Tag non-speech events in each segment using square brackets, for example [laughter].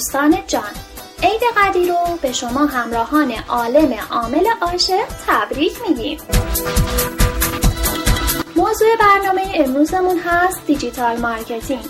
دوستان جان. عید غدیر رو به شما همراهان عالم عامل عاشق تبریک میگیم. موضوع برنامه امروزمون هست digital marketing.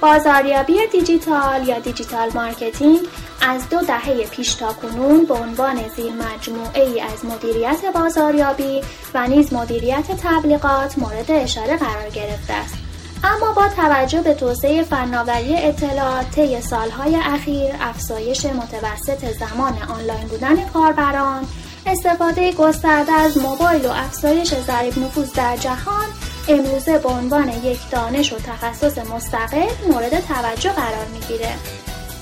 بازاریابی دیجیتال یا digital marketing از دو دهه پیش تا کنون به عنوان زیر مجموعه ای از مدیریت بازاریابی و نیز مدیریت تبلیغات مورد اشاره قرار گرفته است. اما با توجه به توسعه فناوری اطلاعات طی سالهای اخیر افزایش متوسط زمان آنلاین بودن کاربران استفاده گسترده از موبایل و افزایش ضریب نفوذ در جهان امروزه به عنوان یک دانش و تخصص مستقل مورد توجه قرار می‌گیره.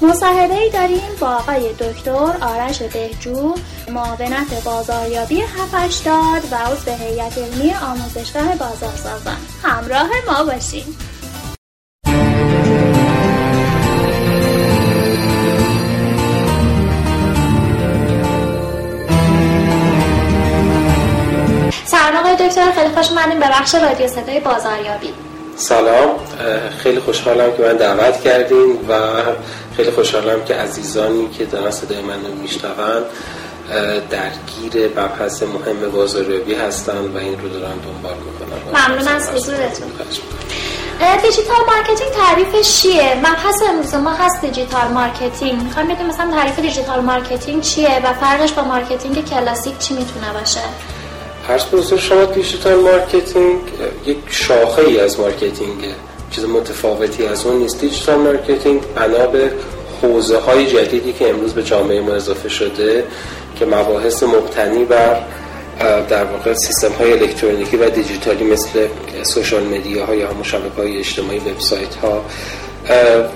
مصاحبه ای داریم با آقای دکتر آرش بهجو معاونت بازاریابی 780 و عضو هیئت علمی آموزشگاه بازارسازان. همراه ما باشید سلام آقای دکتر خیلی خوش اومدیم به بخش رادیو صدای بازاریابی. سلام خیلی خوشحالم که من دعوت کردیم و خیلی خوشحالم که عزیزانی که دارن صدای من رو میشنون درگیر مبحث مهم بازاریابی هستن و این رو دارن دنبال می‌کنن. ممنون از حضورتون. digital marketing تعریفش چیه؟ مبحث امروز ما هست digital marketing. می‌خوام بدونم مثلا تعریف digital marketing چیه و فرقش با marketing کلاسیک چی می‌تونه باشه؟ هر شما digital marketing یک شاخه ای از marketing ه. چیز متفاوتی از اون نیست. digital marketing بنا به حوزه های جدیدی که امروز به جامعه ما اضافه شده که مباحث مبتنی بر در واقع سیستم های الکترونیکی و دیجیتالی مثل social media ها یا شبکه های اجتماعی وبسایت ها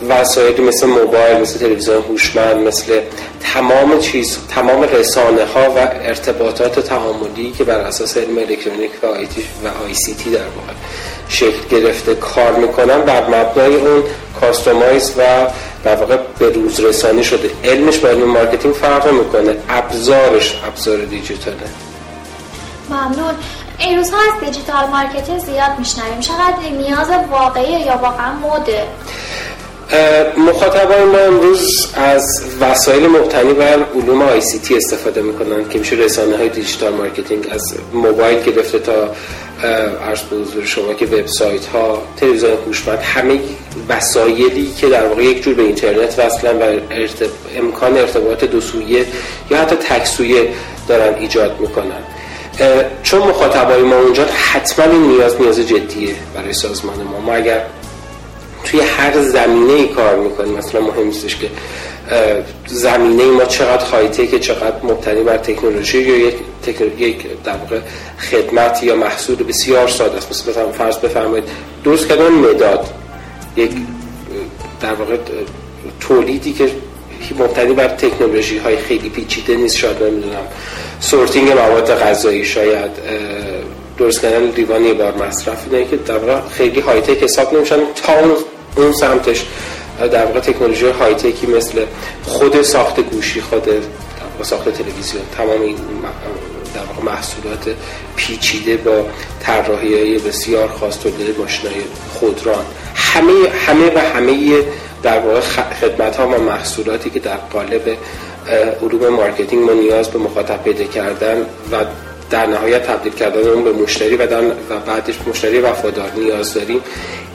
وسایلی مثل موبایل مثل تلویزیون هوشمند مثل تمام چیز تمام رسانه ها و ارتباطات تعاملی که بر اساس علم الکترونیک و IT و ICT در واقع شکل گرفته کار می‌کنن بر مبنای اون customize و در واقع به روز رسانی شده. علمش با علم marketing فرق می‌کنه ابزارش ابزار دیجیتاله. ممنون. این روزها از digital marketing زیاد میشنویم. چقدر نیاز واقعی یا واقعا مده؟ مخاطبان ما امروز از وسایل مبتنی بر علوم ICT استفاده می‌کنن که میشه رسانه های digital marketing از موبایل گرفته تا عرض به حضور شما که وبسایت ها تلویزیون هوشمند همه وسایلی که در واقع یک جور به اینترنت وصلن و امکان ارتباط دو سویه یا حتی تک سویه دارن ایجاد می‌کنن. چون مخاطبای ما اونجا حتما این نیاز نیاز جدیه برای سازمان ما. ما اگر توی هر زمینه ای کار می‌کنیم. مثلا مهم نیستش که زمینه ما چقدر هایته که چقدر مبتنی بر تکنولوژی یا یک یک در واقع خدمت یا محصول بسیار ساده است. مثلا فرض بفرمایید درست کردن مداد یک در واقع تولیدی که مبتنی بر تکنولوژی های خیلی پیچیده نیست شاید نمی‌دونم. سورتینگ مواد غذایی شاید درست کردن لیوان بار مصرف اینه که در واقع خیلی های تک حساب نمیشن. تا سمتش در واقع تکنولوژی های تکی مثل خود ساخت گوشی خود ساخت تلویزیون تمام این در واقع محصولات پیچیده با طراحی های بسیار خاص تولید ماشین های خودران. همه همه و همه در واقع خدمت ها و محصولاتی که در قالب علوم marketing ما نیاز به مخاطب پیدا کردن و در نهایت تبدیل کردن اون به مشتری و, و بعدش مشتری وفادار نیاز داریم.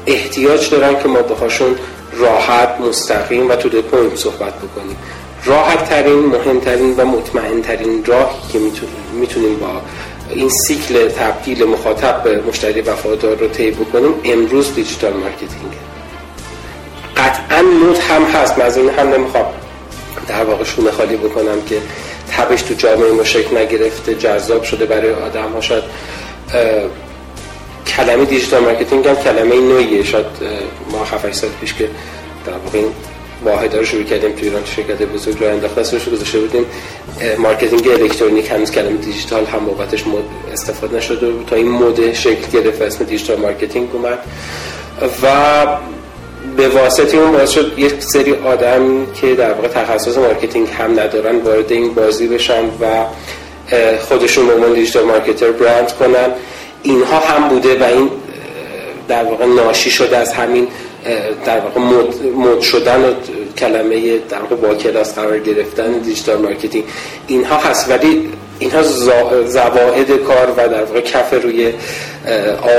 احتیاج دارن که ما باهاشون راحت مستقیم و to point صحبت بکنیم. راحت ترین مهمترین و مطمئن ترین راهی که می‌تونیم با این سیکل تبدیل مخاطب به مشتری وفادار رو طی بکنیم امروز digital marketing. قطعا مد هم هست من از این هم نمی‌خوام در واقع شونه خالی بکنم که تبش تو جامعه ما شکل نگرفته جذاب شده برای آدم ها. شاید کلمه digital marketing هم کلمه نوییه. شاید ما 7 سال پیش که در واقع این واحد رو شروع کردیم تو ایران شرکت بزرگ رو انداخت رو گذاشته بودیم. marketing الکترونیک هنوز کلمه دیجیتال هم بابتش استفاده نشده بود. تا این مد شکل گرفت اسم digital marketing اومد. و به واسطه اون باعث شد یک سری آدم که در واقع تخصص marketing هم ندارن وارد این بازی بشن و خودشون به عنوان digital marketer brand کنن. اینها هم بوده و این در واقع ناشی شده از همین در واقع مد, مد شدن و کلمه در واقع با کلاس قرار گرفتن digital marketing. اینها هست ولی اینها زوائد کار و در واقع کف روی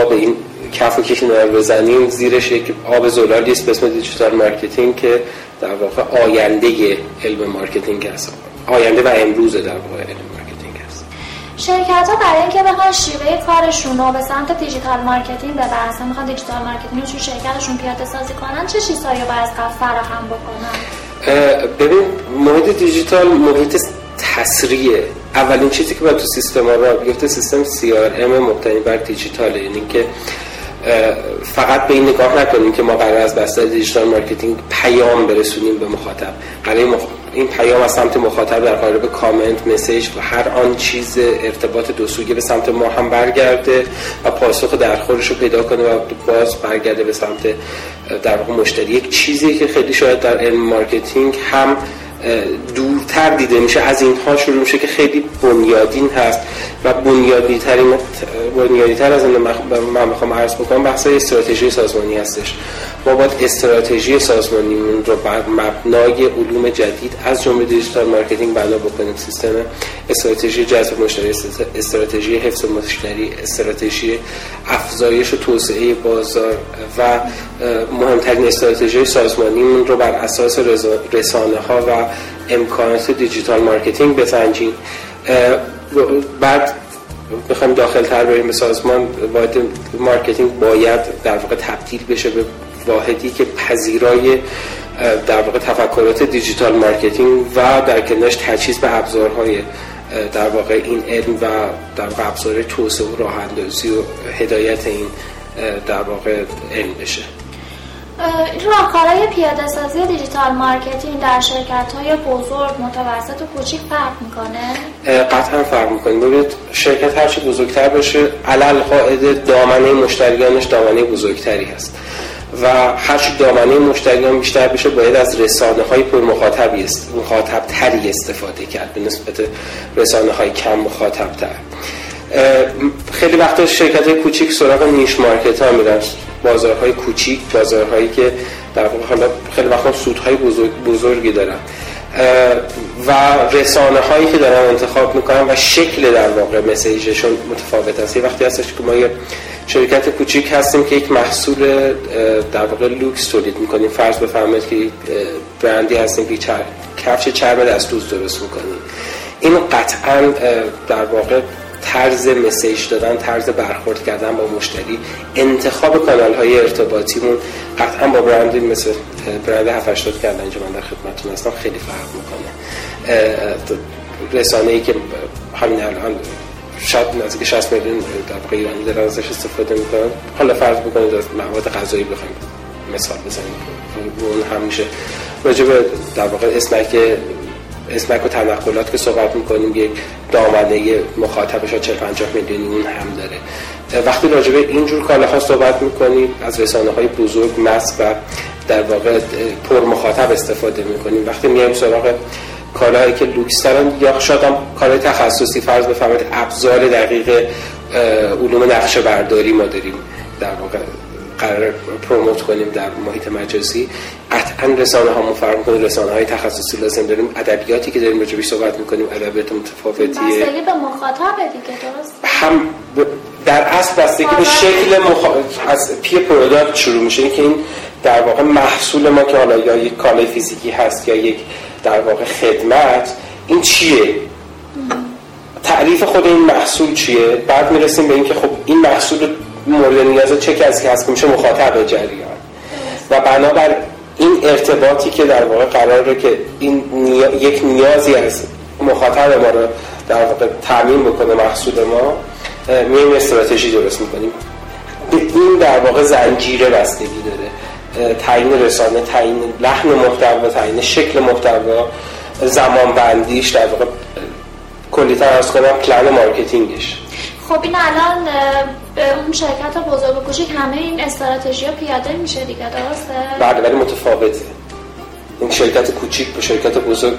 آب این کف رو کنار بزنیم زیرش یک آب زلالی است به اسم digital marketing که در واقع آینده علم marketing هست. آینده و امروز در واقع علم مارکتینگ هست. شرکت ها برای اینکه بخوان شیوه کارشون رو به سمت digital marketing ببرن می‌خوان digital marketing رو شرکتشون پیاده سازی کنن چه چیزهایی رو باید فراهم بکنن؟ ببین محیط دیجیتال محیط دوسریه اولین چیزی که باید تو سیستم ها را بیفته سیستم CRM مبتنی بر دیجیتاله. یعنی که فقط به این نگاه نکنیم که ما قرار از بستر digital marketing پیام برسونیم به مخاطب. قرار این پیام از سمت مخاطب در قالب comment message و هر آن چیز ارتباط دو سویه به سمت ما هم برگرده و پاسخ درخورش رو پیدا کنه و باز برگرده به سمت در واقع مشتری. یک چیزی که خیلی شاید در علم marketing هم دورتر دیده میشه. از اینها شروع میشه که خیلی بنیادین هست و بنیادی ترین بنیادی تر از این من می‌خوام عرض بکنم بحث استراتژی سازمانی هستش. ما باید استراتژی سازمانیمون رو بر مبنای علوم جدید از جمله digital marketing بنا بکنیم. سیستم استراتژی جذب مشتری استراتژی حفظ مشتری استراتژی افزایش و توسعه بازار و مهمترین استراتژی سازمانیمون رو بر اساس رسانه ها و امکانات digital marketing بسنجیم بعد بخوایم داخل تر بریم به سازمان باید marketing باید در واقع تبدیل بشه به واحدی که پذیرای در واقع تفکرات digital marketing و در کنارش تجهیز به ابزارهای در واقع این علم و در واقع ابزار توسعه و راه اندازی و هدایت این در واقع علم بشه. راهکارهای پیاده سازی digital marketing در شرکت های بزرگ متوسط و کوچیک فرق می‌کنه؟ قطعا فرق می‌کنه. ببینید شرکت هرچی بزرگتر باشه علل قاعده دامنه مشتریانش دامنه بزرگتری هست. و هرچی دامنه مشتریان بیشتر بشه باید از رسانه های پر مخاطبی است مخاطب تری استفاده کرد به نسبت رسانه های کم مخاطب تر خیلی وقتا شرکت های کوچیک سراغ نیش مارکت ها میرن. بازارهای کوچیک بازارهایی که در حالا خیلی وقتا سودهای بزرگ بزرگی دارن. و رسانه هایی که دارن انتخاب می‌کنن و شکل در واقع مسیجشون متفاوت است. یه وقتی هستش که ما یه شرکت کوچیک هستیم که یک محصول در واقع لوکس تولید می‌کنیم. فرض بفرمایید که برندی هستیم که چر... کفش چرم دستوز درست می‌کنیم. این قطعا در واقع طرز مسیج دادن طرز برخورد کردن با مشتری انتخاب کانال های ارتباطیمون. قطعا با برندی مثل برند 780 کردن اینجا من در خدمتتون هستم خیلی فرق می‌کنه. رسانه ای که همین الان شاید نزدیک 60 میلیون در واقع ایرانی دارن ازش استفاده می‌کنن. حالا فرض بکنید از مواد غذایی بخوایم مثال بزنیم. اون هم میشه راجع به در واقع اسمک اسمک و تنقلات که صحبت می‌کنیم یک دامنه مخاطبش ها 40 50 میلیونی اون هم داره. وقتی راجع به اینجور کالاها صحبت می‌کنیم از رسانه های بزرگ مس و در واقع پر مخاطب استفاده می‌کنیم. وقتی میایم سراغ کالایی که لوکس دارن یا شاید هم کالای تخصصی فرض بفرمایید ابزار دقیق علوم نقشه برداری ما داریم در واقع. قرار پروموت کنیم در محیط مجازی. قطعا رسانه ها فرق می‌کنه رسانه های تخصصی لازم داریم. ادبیاتی که داریم راجبش صحبت می‌کنیم ادبیات متفاوتیه. بستگی به مخاطب دیگه درست؟ هم در اصل بستگی به شکل مخ... از P product شروع میشه. که این در واقع محصول ما که حالا یا یک کالای فیزیکی هست یا یک در واقع خدمت این چیه؟ تعریف خود این محصول چیه؟ بعد می‌رسیم به اینکه خب این محصول مورد نیاز چه کسی هست که میشه مخاطب جریان؟ و بنابر این ارتباطی که در واقع قراره که این یک نیازی از مخاطب ما رو در واقع تأمین بکنه محصول ما میایم استراتژی درست می‌کنیم. به این در واقع زنجیره بستگی داره. تعیین رسانه تعیین لحن محتوا تعیین شکل محتوا زمان بندیش در واقع کلیتر عرض کنم plan marketing ش. خب این الان به اون شرکت بزرگ و کوچیک همه این استراتژی پیاده میشه دیگه درسته؟ بله ولی متفاوته. این شرکت کوچیک به شرکت بزرگ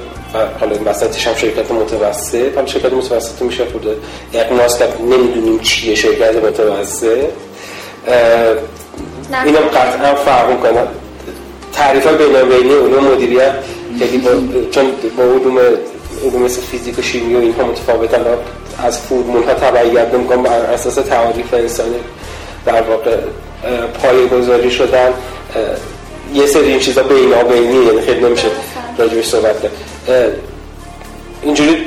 حالا این وسطش هم شرکت متوسط هم شرکت متوسط میشه خورده. اقناس که نمی‌دونیم چیه شرکت متوسط اینم قطعا فرق می‌کنه. تعریف بین‌المللی علوم مدیریت با چون با علوم علوم مثل فیزیک و شیمی و اینها متفاوتن. از فرمول ها تبعیت نمی‌کنم بر اساس تعاریف انسانی در واقع پایه گذاری شدن. یه سری این چیزا بینابینی یعنی خیلی نمیشه راجبش صحبت کرد. اینجوری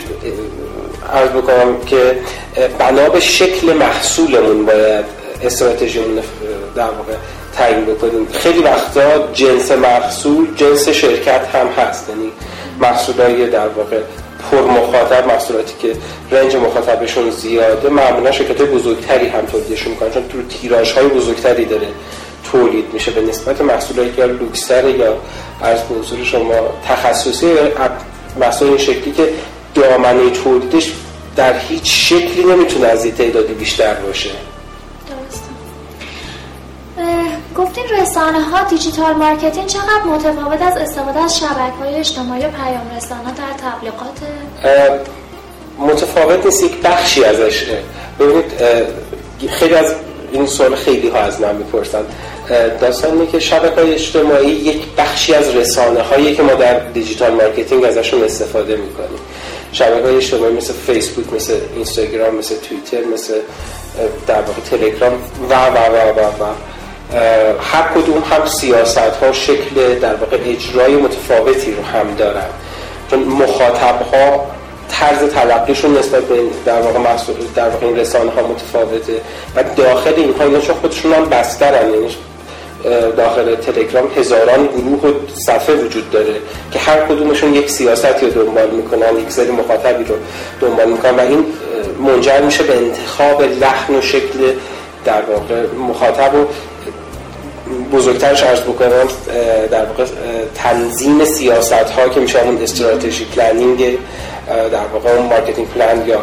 عرض بکنم که بنا به شکل محصولمون باید استراتژیمون در واقع تعیین بکنیم. خیلی وقتا جنس محصول جنس شرکت هم هست. یعنی محصولای در واقع پر مخاطب محصولاتی که range مخاطبشون زیاده معمولا شرکت بزرگتری هم تولیدشون می‌کنن چون تو تیراژ های بزرگتری داره تولید میشه. به نسبت محصولاتی که لوکس‌تر یا عرض حضور شما تخصصی محصول این شکلی که دامنه تولیدش در هیچ شکلی نمی‌تونه از تعدادی بیشتر باشه. گفتین رسانه ها digital marketing چقدر متفاوت از استفاده از شبکه های اجتماعی و پیام رسان‌ها در تبلیغات؟ متفاوت نیست یک بخشی ازش. ببینید خیلی از این سوال خیلی ها از من می‌پرسن. داستان اینه که شبکه های اجتماعی یک بخشی از رسانه هایی که ما در digital marketing ازشون استفاده می‌کنیم. شبکه های اجتماعی مثل فیسبوک مثل اینستاگرام مثل توییتر مثل در واقع تلگرام و و و و و. هر کدوم هم سیاست ها شکل در واقع اجرای متفاوتی رو هم دارن. چون مخاطب ها طرز تلقیشون نسبت به در واقع محصول در واقع این رسانه ها متفاوته و داخل اینها اینا چون خودشون هم بسترن. یعنی داخل تلگرام هزاران گروه و صفحه وجود داره که هر کدومشون یک سیاستی رو دنبال می‌کنن یک سری مخاطبی رو دنبال می‌کنن و این منجر میشه به انتخاب لحن و شکل در واقع مخاطب و بزرگترش عرض بکنم در واقع تنظیم سیاست ها که میشه همون strategy planning در واقع اون marketing plan یا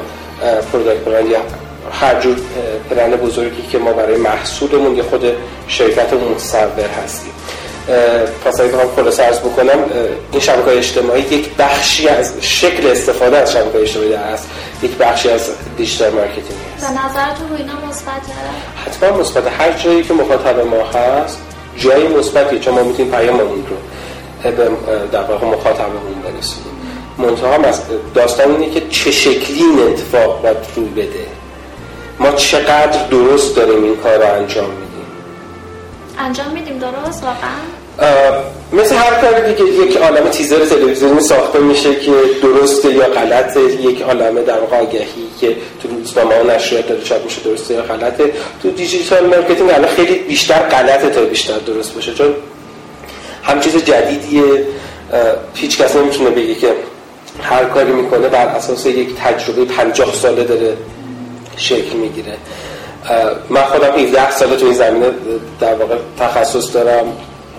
product plan یا هر جور پلن بزرگی که ما برای محصولمون یا خود شرکت متصور هستیم. پس اگه بخوام خلاصه عرض بکنم این شبکه اجتماعی یک بخشی از شکل استفاده از شبکه اجتماعی هست یک بخشی از digital marketing هست به نظرتون رو اینا مثبته حتما مثبت. هر جایی که مخاطب ما هست جایی مثبتی چون ما می‌تونیم پیاممون رو در واقع مخاطبمون برسونیم. منتها داستان اینه که چه شکلی این اتفاق باید روی بده. ما چقدر درست داریم این کار رو انجام میدیم انجام میدیم درست؟ واقعا؟ مثل هر کاری دیگه یک عالم تیزر تلویزیونی ساخته میشه که درسته یا غلطه. یک عالمه در واقع آگهی که تو روزنامه ها نشریات داره چاپ میشه درسته یا غلطه. تو digital marketing الان خیلی بیشتر غلطه تا بیشتر درست باشه. چون هم چیز جدیدیه. هیچ کس نمی‌تونه بگه که هر کاری می‌کنه بر اساس یک تجربه 50 ساله داره شکل می‌گیره. من خودم 17 ساله تو این زمینه در واقع تخصص دارم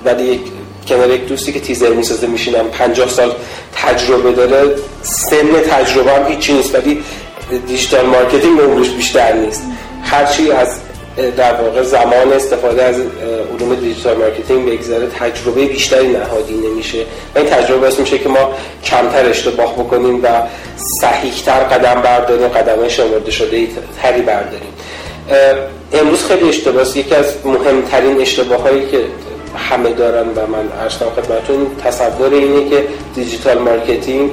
ولی یک کنار یک دوستی که تیزر می‌سازه میشینم. 50 سال تجربه داره. سن تجربه هم هیچی نیست ولی digital marketing عمرش بیشتر نیست. هرچی از در واقع زمان استفاده از علوم digital marketing بگذره تجربه بیشتری نهادینه میشه. و این تجربه باعث میشه که ما کمتر اشتباه بکنیم و صحیحتر قدم برداریم قدم شمرده شده تری برداریم. امروز خیلی اشتباه یکی از مهمترین اشتباه هایی که همه دارن و من عرض کردم خدمتتون تصور اینه که digital marketing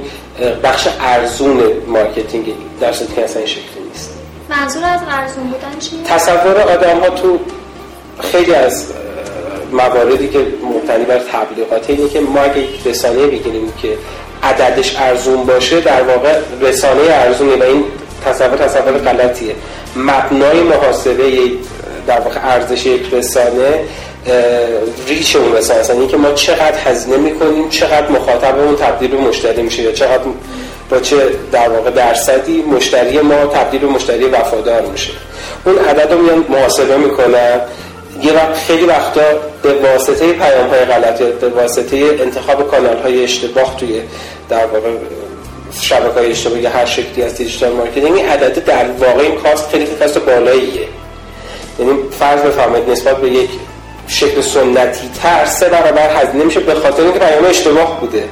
بخش ارزون marketing در صورتی که اصلا این شکلی نیست. منظور از ارزون بودن چیه؟ تصور آدم ها تو خیلی از مواردی که مبتنی بر تبلیغات اینه که ما اگه رسانه بگیریم که عددش ارزون باشه در واقع رسانه ارزونه و این تصور تصور غلطیه. مبنای محاسبه در واقع ارزش یک رسانه reach اون رسانه است که ما چقدر هزینه می‌کنیم چقدر مخاطبمون تبدیل به مشتری میشه یا چقدر با چه در واقع درصدی مشتری ما تبدیل به مشتری وفادار میشه. اون عدد رو میان محاسبه می‌کنن. یه وقت خیلی وقتا به واسطه پیام های غلط یا به واسطه انتخاب کانال های اشتباه توی در واقع شبکه های اشتباه یا هر شکلی از digital marketing این عدد در واقع این cost خیلی cost بالاییه. یعنی فرض بفرمایید نسبت به یک شکل سنتی تر سه برابر هزینه میشه به خاطر اینکه پیام اشتباه بوده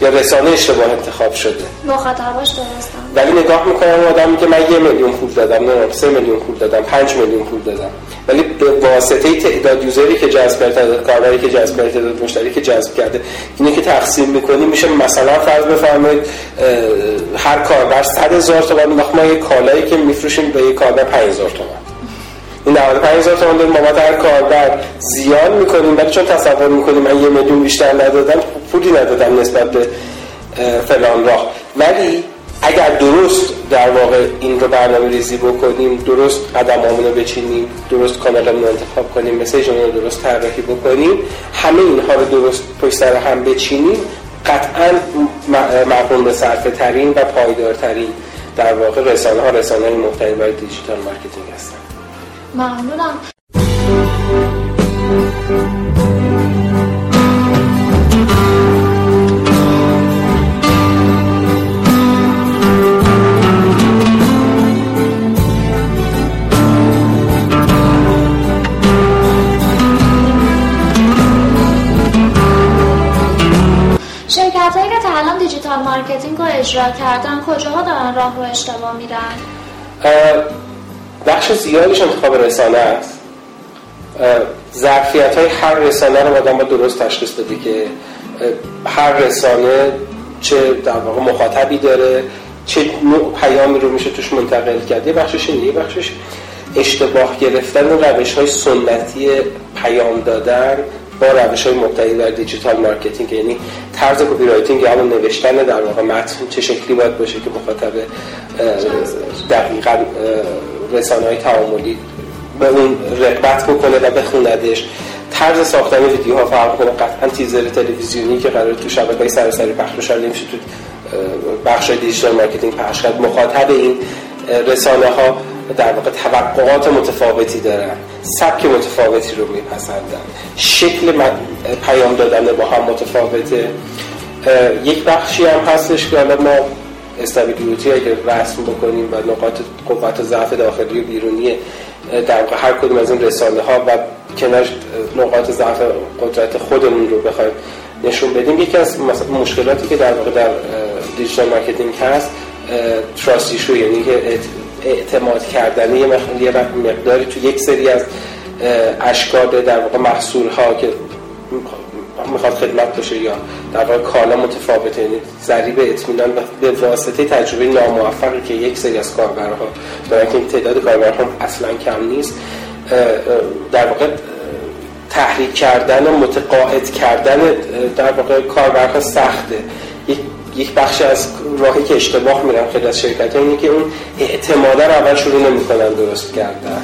یا رسانه اشتباه انتخاب شده. مخاطباش درستن ولی نگاه می‌کنم آدمی که من یه میلیون پول دادم نه سه میلیون پول دادم پنج میلیون پول دادم. ولی به واسطه تعداد یوزری که جذب کرده تعداد کاربری که جذب کرده تعداد مشتری که جذب کرده اینه که تقسیم می‌کنیم. میشه مثلا فرض بفرمایید هر کاربر 100 هزار تومان ما یه کالایی که میفروشیم به یه کاربر 5000 تومان. این 95 هزار تومان داریم. بابت هر کاربر زیان می‌کنیم ولی چون تصور می‌کنیم من یه میلیون بیشتر ندادم پولی ندادم نسبت به فلان راه. ولی اگر درست در واقع این رو برنامه ریزی بکنیم درست قدم رو بچینیم درست کانال رو انتخاب کنیم مسیج رو درست طراحی بکنیم همه اینها رو درست پشت سر هم بچینیم قطعا مقوم به صرفه ترین و پایدارترین در واقع رسانه ها رسانه مختلف برای digital marketing هستن. ممنونم. الان digital marketing رو اجرا کردن کجاها دارن راه رو اشتباه میرن؟ بخش زیادیش انتخاب رسانه است ظرفیت های هر رسانه رو آدم با درست تشخیص بده که هر رسانه چه در واقع مخاطبی داره چه نوع پیامی رو میشه توش منتقل کرد یه بخشش یه بخشش اشتباه گرفتن روش های سنتی پیام دادن با روش های مبتنی در digital marketing یعنی طرز copywriting یا همون نوشتن در واقع متن چه شکلی باید باشه که مخاطب دقیقا رسانه های تعاملی به اون رغبت بکنه و بخوندش. طرز ساختن ویدیوها فرق کنه قطعا تیزر تلویزیونی که قرار تو شبکه های سراسری پخش بشه نمیشه تو بخش digital marketing پخش کرد. مخاطب این رسانه ها در واقع توقعات متفاوتی دارن سبک متفاوتی رو میپسندن. شکل پیام دادن با هم متفاوته. یک بخشی هم هستش که ما SWOT table ی اگر رسم بکنیم و نقاط قوت و ضعف داخلی و بیرونی در واقع هر کدوم از این رسانه ها و کنار نقاط ضعف قدرت خودمون رو بخوایم نشون بدیم. یکی از مشکلاتی که در واقع در digital marketing هست تراست یعنی که اعتماد کردن یه مقداری تو یک سری از اشکال در واقع محصول ها که می‌خواد خدمت باشه یا در واقع کالا متفاوته یعنی ضریب اطمینان به واسطه تجربه ناموفقی که یک سری از کاربرها دارن که تعداد کاربرها اصلا کم نیست در واقع تحریک کردن و متقاعد کردن در واقع کاربرها سخته. یک بخش از راهی که اشتباه میرن خیلی از شرکت اینه که اون اعتماده رو اول شروع نمی‌کنن درست کردن.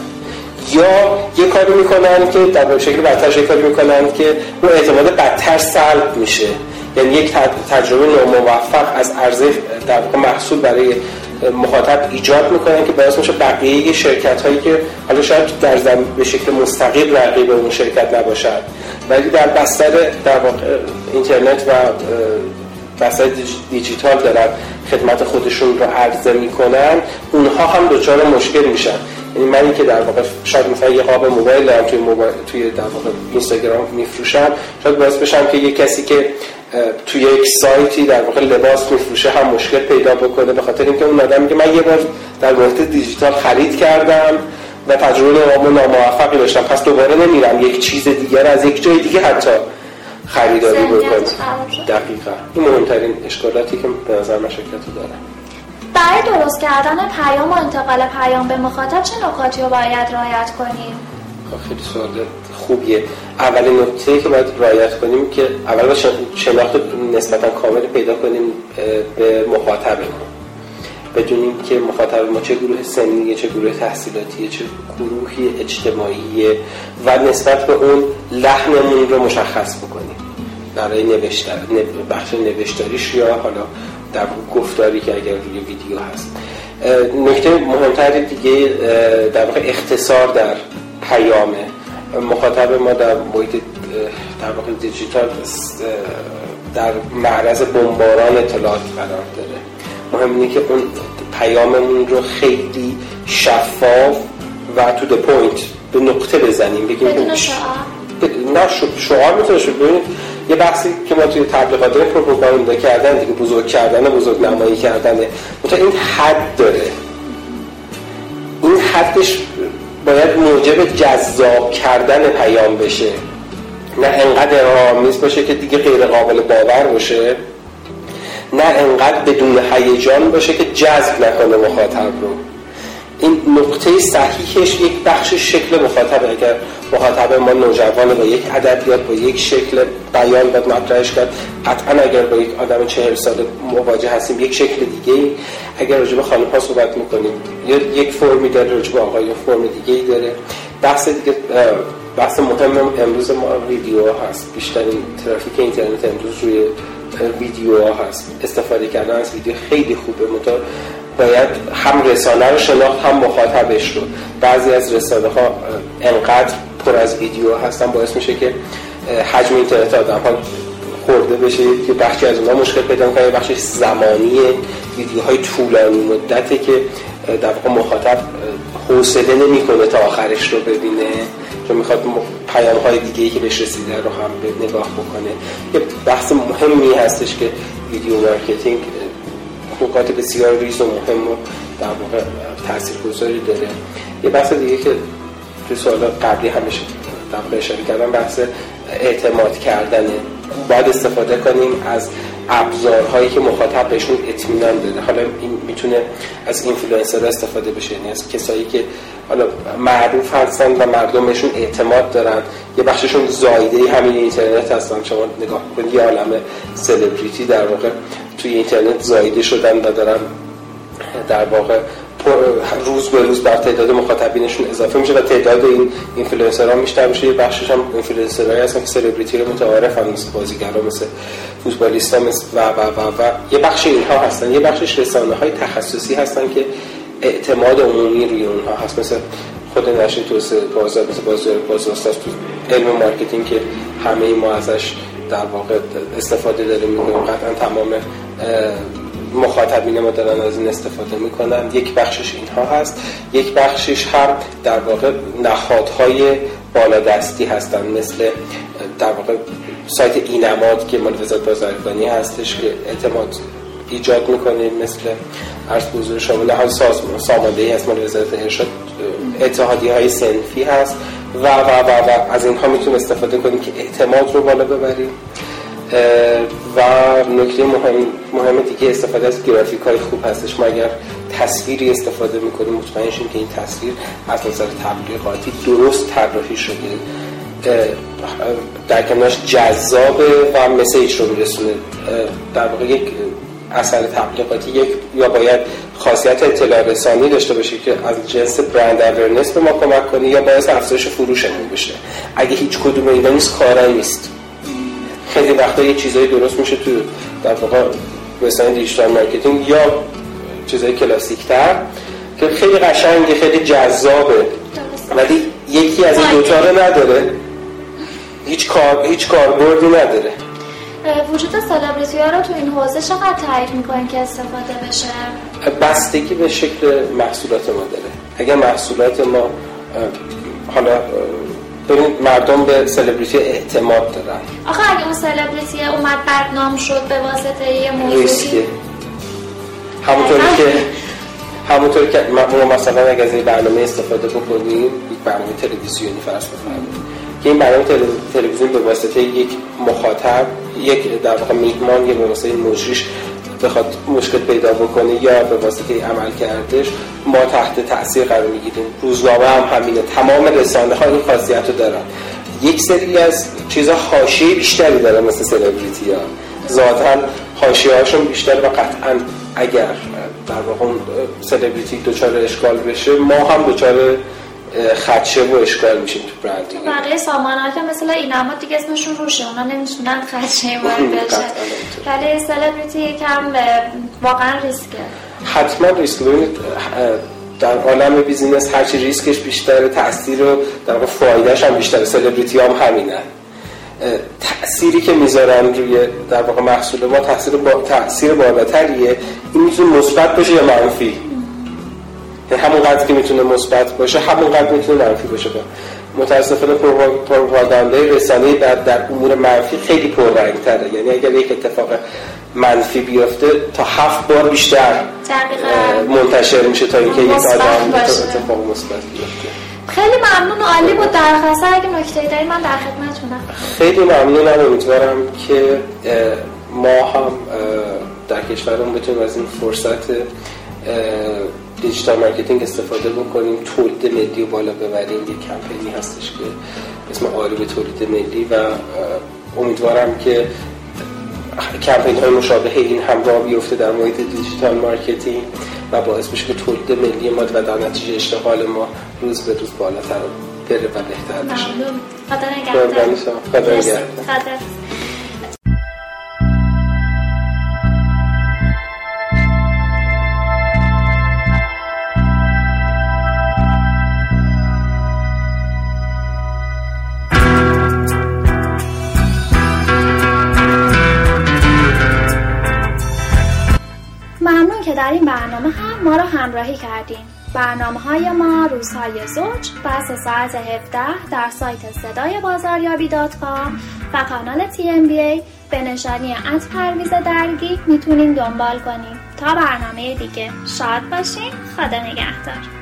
یا یه کاری می‌کنن که در شکل بدتر یه کاری می‌کنن که اون اعتماد بدتر سلب میشه. یعنی یک تجربه ناموفق از عرضه در محصول برای مخاطب ایجاد می‌کنن که باعث میشه بقیه شرکت هایی که حالا شاید در به شکل مستقیم رقیب اون شرکت نباشد ولی در بستر در واقع اینترنت و بستر دیجیتال دارن خدمت خودشون رو عرضه می‌کنن اونها هم دچار مشکل میشن. یعنی منی که در واقع شاید مثلا یه قاب موبایل دارم توی موبایل توی در واقع اینستاگرام میفروشم شاید باعث بشم که یه کسی که توی یک سایتی در واقع لباس میفروشه هم مشکل پیدا بکنه به خاطر اینکه اون آدمی که من یه بار در محیط دیجیتال خرید کردم و تجربه ناموفقی داشتم پس دوباره نمیرم یک چیز دیگر از یک جای دیگه حتی. خریداری بکنم دقیقا. این مهمترین اشکالاتی که به نظر من شرکت داره. برای درست کردن پیام و انتقال پیام به مخاطب چه نکاتی رو باید رعایت کنیم؟ خیلی سوال خوبیه. اولین نکته که باید رعایت کنیم که اول شناخت نسبتا کامل پیدا کنیم به مخاطبمون. بدونیم که مخاطب ما چه گروه سنیه چه گروه تحصیلاتیه چه گروهی اجتماعیه و نسبت به اون لحنمون رو مشخص بکنیم. برای نوشتار بخش نوشتاریش یا حالا در گفتاری که اگر روی ویدیو هست. نکته مهمتر دیگه در واقع اختصار در پیامه. مخاطب ما در محیط در واقع دیجیتال در معرض بمباران اطلاعات قرار داره. مهم اینه که اون پیاممون رو خیلی شفاف و تو د پوینت به نقطه بزنیم. بگیم بدون شعار. نه شعار می‌تونه ببینید یه بحثی که ما توی تبلیغات پروپاگاندا کردن دیگه بزرگ کردن بزرگ نمایی کردن مثلا این حد داره. این حدش باید موجب جذاب کردن پیام بشه. نه انقدر آمیز باشه که دیگه غیر قابل باور باشه. نه انقدر بدون هیجان باشه که جذب نکنه مخاطب رو. این نقطه صحیحش یک بخش شکل مخاطب اگر مخاطب ما نوجوان با یک ادبیات با یک شکل بیان باید مطرحش کرد. قطعا اگر با یک آدم چهل ساله مواجه هستیم یک شکل دیگه اگر راجع به خانم ها صحبت می‌کنیم یا یک فرمی داره راجع به آقای فرم دیگه ای داره. بحث دیگه بحث مهم امروز ما ویدیو هست. بیشترین ترافیک اینترنت امروز روی ویدیو ها هست استفاده کردن از ویدیو خیلی خوبه. مطور باید هم رسانه رو شناخت هم مخاطبش رو. بعضی از رسانه ها انقدر پر از ویدیو هستن باعث میشه که حجم اینترنت آدم ها خورده بشه که بخشی از اونها مشکل پیدا می‌کنه بخشی زمانی ویدیوهای طولانی مدته که در واقع مخاطب حوصله نمی‌کنه تا آخرش رو ببینه. چون می‌خواد پیام های دیگه ای که بهش رسیده رو هم به نگاه بکنه. یه بحث مهمی هستش که video marketing نکات بسیار ریز و مهم و در واقع تاثیرگذاری داره. یه بحث دیگه که تو سوال قبلی همیشه در واقع اشاره کردم بحث اعتماد کردنه. باید استفاده کنیم از ابزارهایی که مخاطب بهشون اطمینان داره حالا این می‌تونه از اینفلوئنسر استفاده بشه یعنی از کسایی که حالا معروف هستن و مردمشون اعتماد دارن. یه بخششون زاییده همین اینترنت هستن. شما نگاه کنید یه عالم سلبریتی در واقع توی اینترنت زاییده شدن و دارن در واقع روز به روز بر تعداد مخاطبینشون اضافه میشه و تعداد این اینفلوئنسرها بیشتر میشه. یه بخشش هم اینفلوئنسرایی هستن که سلبریتی های متعارف هم مثل بازیگرا مثل فوتبالیستا مثل و و و و. یه بخش اینها هستن. یه بخشش رسانه های تخصصی هستن که اعتماد عمومی روی اونها هست. مثل خود نشر توسعه بازار مثل بازار بازار تو علم marketing که همه ما ازش در واقع استفاده داریم می‌کنیم. قطعا تمام مخاطبین ما دارن از این استفاده می‌کنن. یک بخشش اینها هست. یک بخشش هم در واقع نهادهای بالادستی هستن. مثل در واقع سایت اینماد که مال وزارت بازرگانی هستش که اعتماد ایجاد می‌کنه مثل عرض بزرگ نهاد سازمان سامانده هست مال وزارت ارشاد اتحادی های سنفی هست و و و و از اینها می‌تونیم استفاده کنیم که اعتماد رو بالا ببریم. و نکته مهم, مهم دیگه استفاده از گرافیک های خوب هستش. ما اگر تصویری استفاده می‌کنیم مطمئن شیم که این تصویر از نظر تبلیغاتی درست طراحی شده. در کنارش جذابه و message رو میرسونه. در واقع یک اثر تبلیغاتی یک یا باید خاصیت اطلاع رسانی داشته باشه که از جنس brand awareness به ما کمک کنه یا باعث افزایش فروشمون بشه. اگه هیچ کدوم اینا نیست کارایی نیست. خیلی وقتا یه چیزایی درست میشه تو در واقع وسایل digital marketing یا چیزای کلاسیک تر که خیلی قشنگه خیلی جذابه. ولی یکی از این دوتا رو نداره. هیچ کار هیچ کاربردی نداره. وجود سلبریتی ها رو تو این حوزه چقدر تایید می‌کنین که استفاده بشه؟ بستگی به شکل محصولات ما داره. اگر محصولات ما حالا ببین مردم به سلبریتی اعتماد دارن. آخه اگه اون سلبریتی اومد بدنام شد به واسطه یه موضوعی همونطوری که همونطوری که ما مثلا اگه از این برنامه استفاده بکنیم یک برنامه تلویزیونی فرض بفرمایید. که این برنامه تلویزیون به واسطه یک مخاطب یک در واقع میهمان یا به واسطه مجریش بخواد مشکل پیدا بکنه یا به واسطه عمل کردش ما تحت تاثیر قرار می‌گیریم. روزنامه هم همینه. تمام رسانه ها این خاصیت رو دارن. یک سری از چیزا حاشیه بیشتری داره مثل سلبریتی ها. ذاتا حاشیه هاشون بیشتر و قطعا اگر در واقع سلبریتی دچار اشکال بشه ما هم دچار خدشه و اشکال میشیم تو branding بقیه سازمان ها که مثلا این اما دیگه اسمشون روشه اونا نمی‌تونن خدشه وارد [laughs] بشه. ولی سلبریتی کم واقعا ریسکه. حتما ریسک. ببینید در عالم business هرچی ریسکش بیشتره تاثیر و در واقع فایدهش هم بیشتره. سلبریتی هم همینه. تأثیری که می‌ذارن روی در واقع محصول ما تاثیر با تاثیر بالاتریه. این می‌تونه مثبت باشه یا منفی. همون قدر که می‌تونه مثبت باشه همون قدر می‌تونه منفی باشه متاسفانه پروپاگاندای رسانه در, در امور منفی خیلی پررنگ تره یعنی اگر یک اتفاق منفی بیفته تا هفت بار بیشتر منتشر میشه تا اینکه یک آدم اتفاق مثبت بیفته. خیلی ممنون عالی بود درخواست اگه نکته داری من در خدمتتونم خیلی ممنونم امیدوارم که ما هم در کشورمون بتونیم از این فرصت digital marketing استفاده بکنیم تولید ملی و بالا ببریم. یک کمپینی هستش که اسم آری به تولید ملی و امیدوارم که کمپین های مشابه این هم راه بیفته در محیط digital marketing و باعث بشه که تولید ملی ما و در نتیجه اشتغال ما روز به روز بالاتر بره و بهتر بشه. ممنون. خدا نگهدار. در این برنامه هم ما را همراهی کردین. برنامه های ما روزهای زوج راس ساعت 17 در سایت صدای بازاریابی dot و کانال TMBA به نشانی at پرویز درگی می‌تونین دنبال کنین تا برنامه دیگه شاد باشین. خدا نگهدار.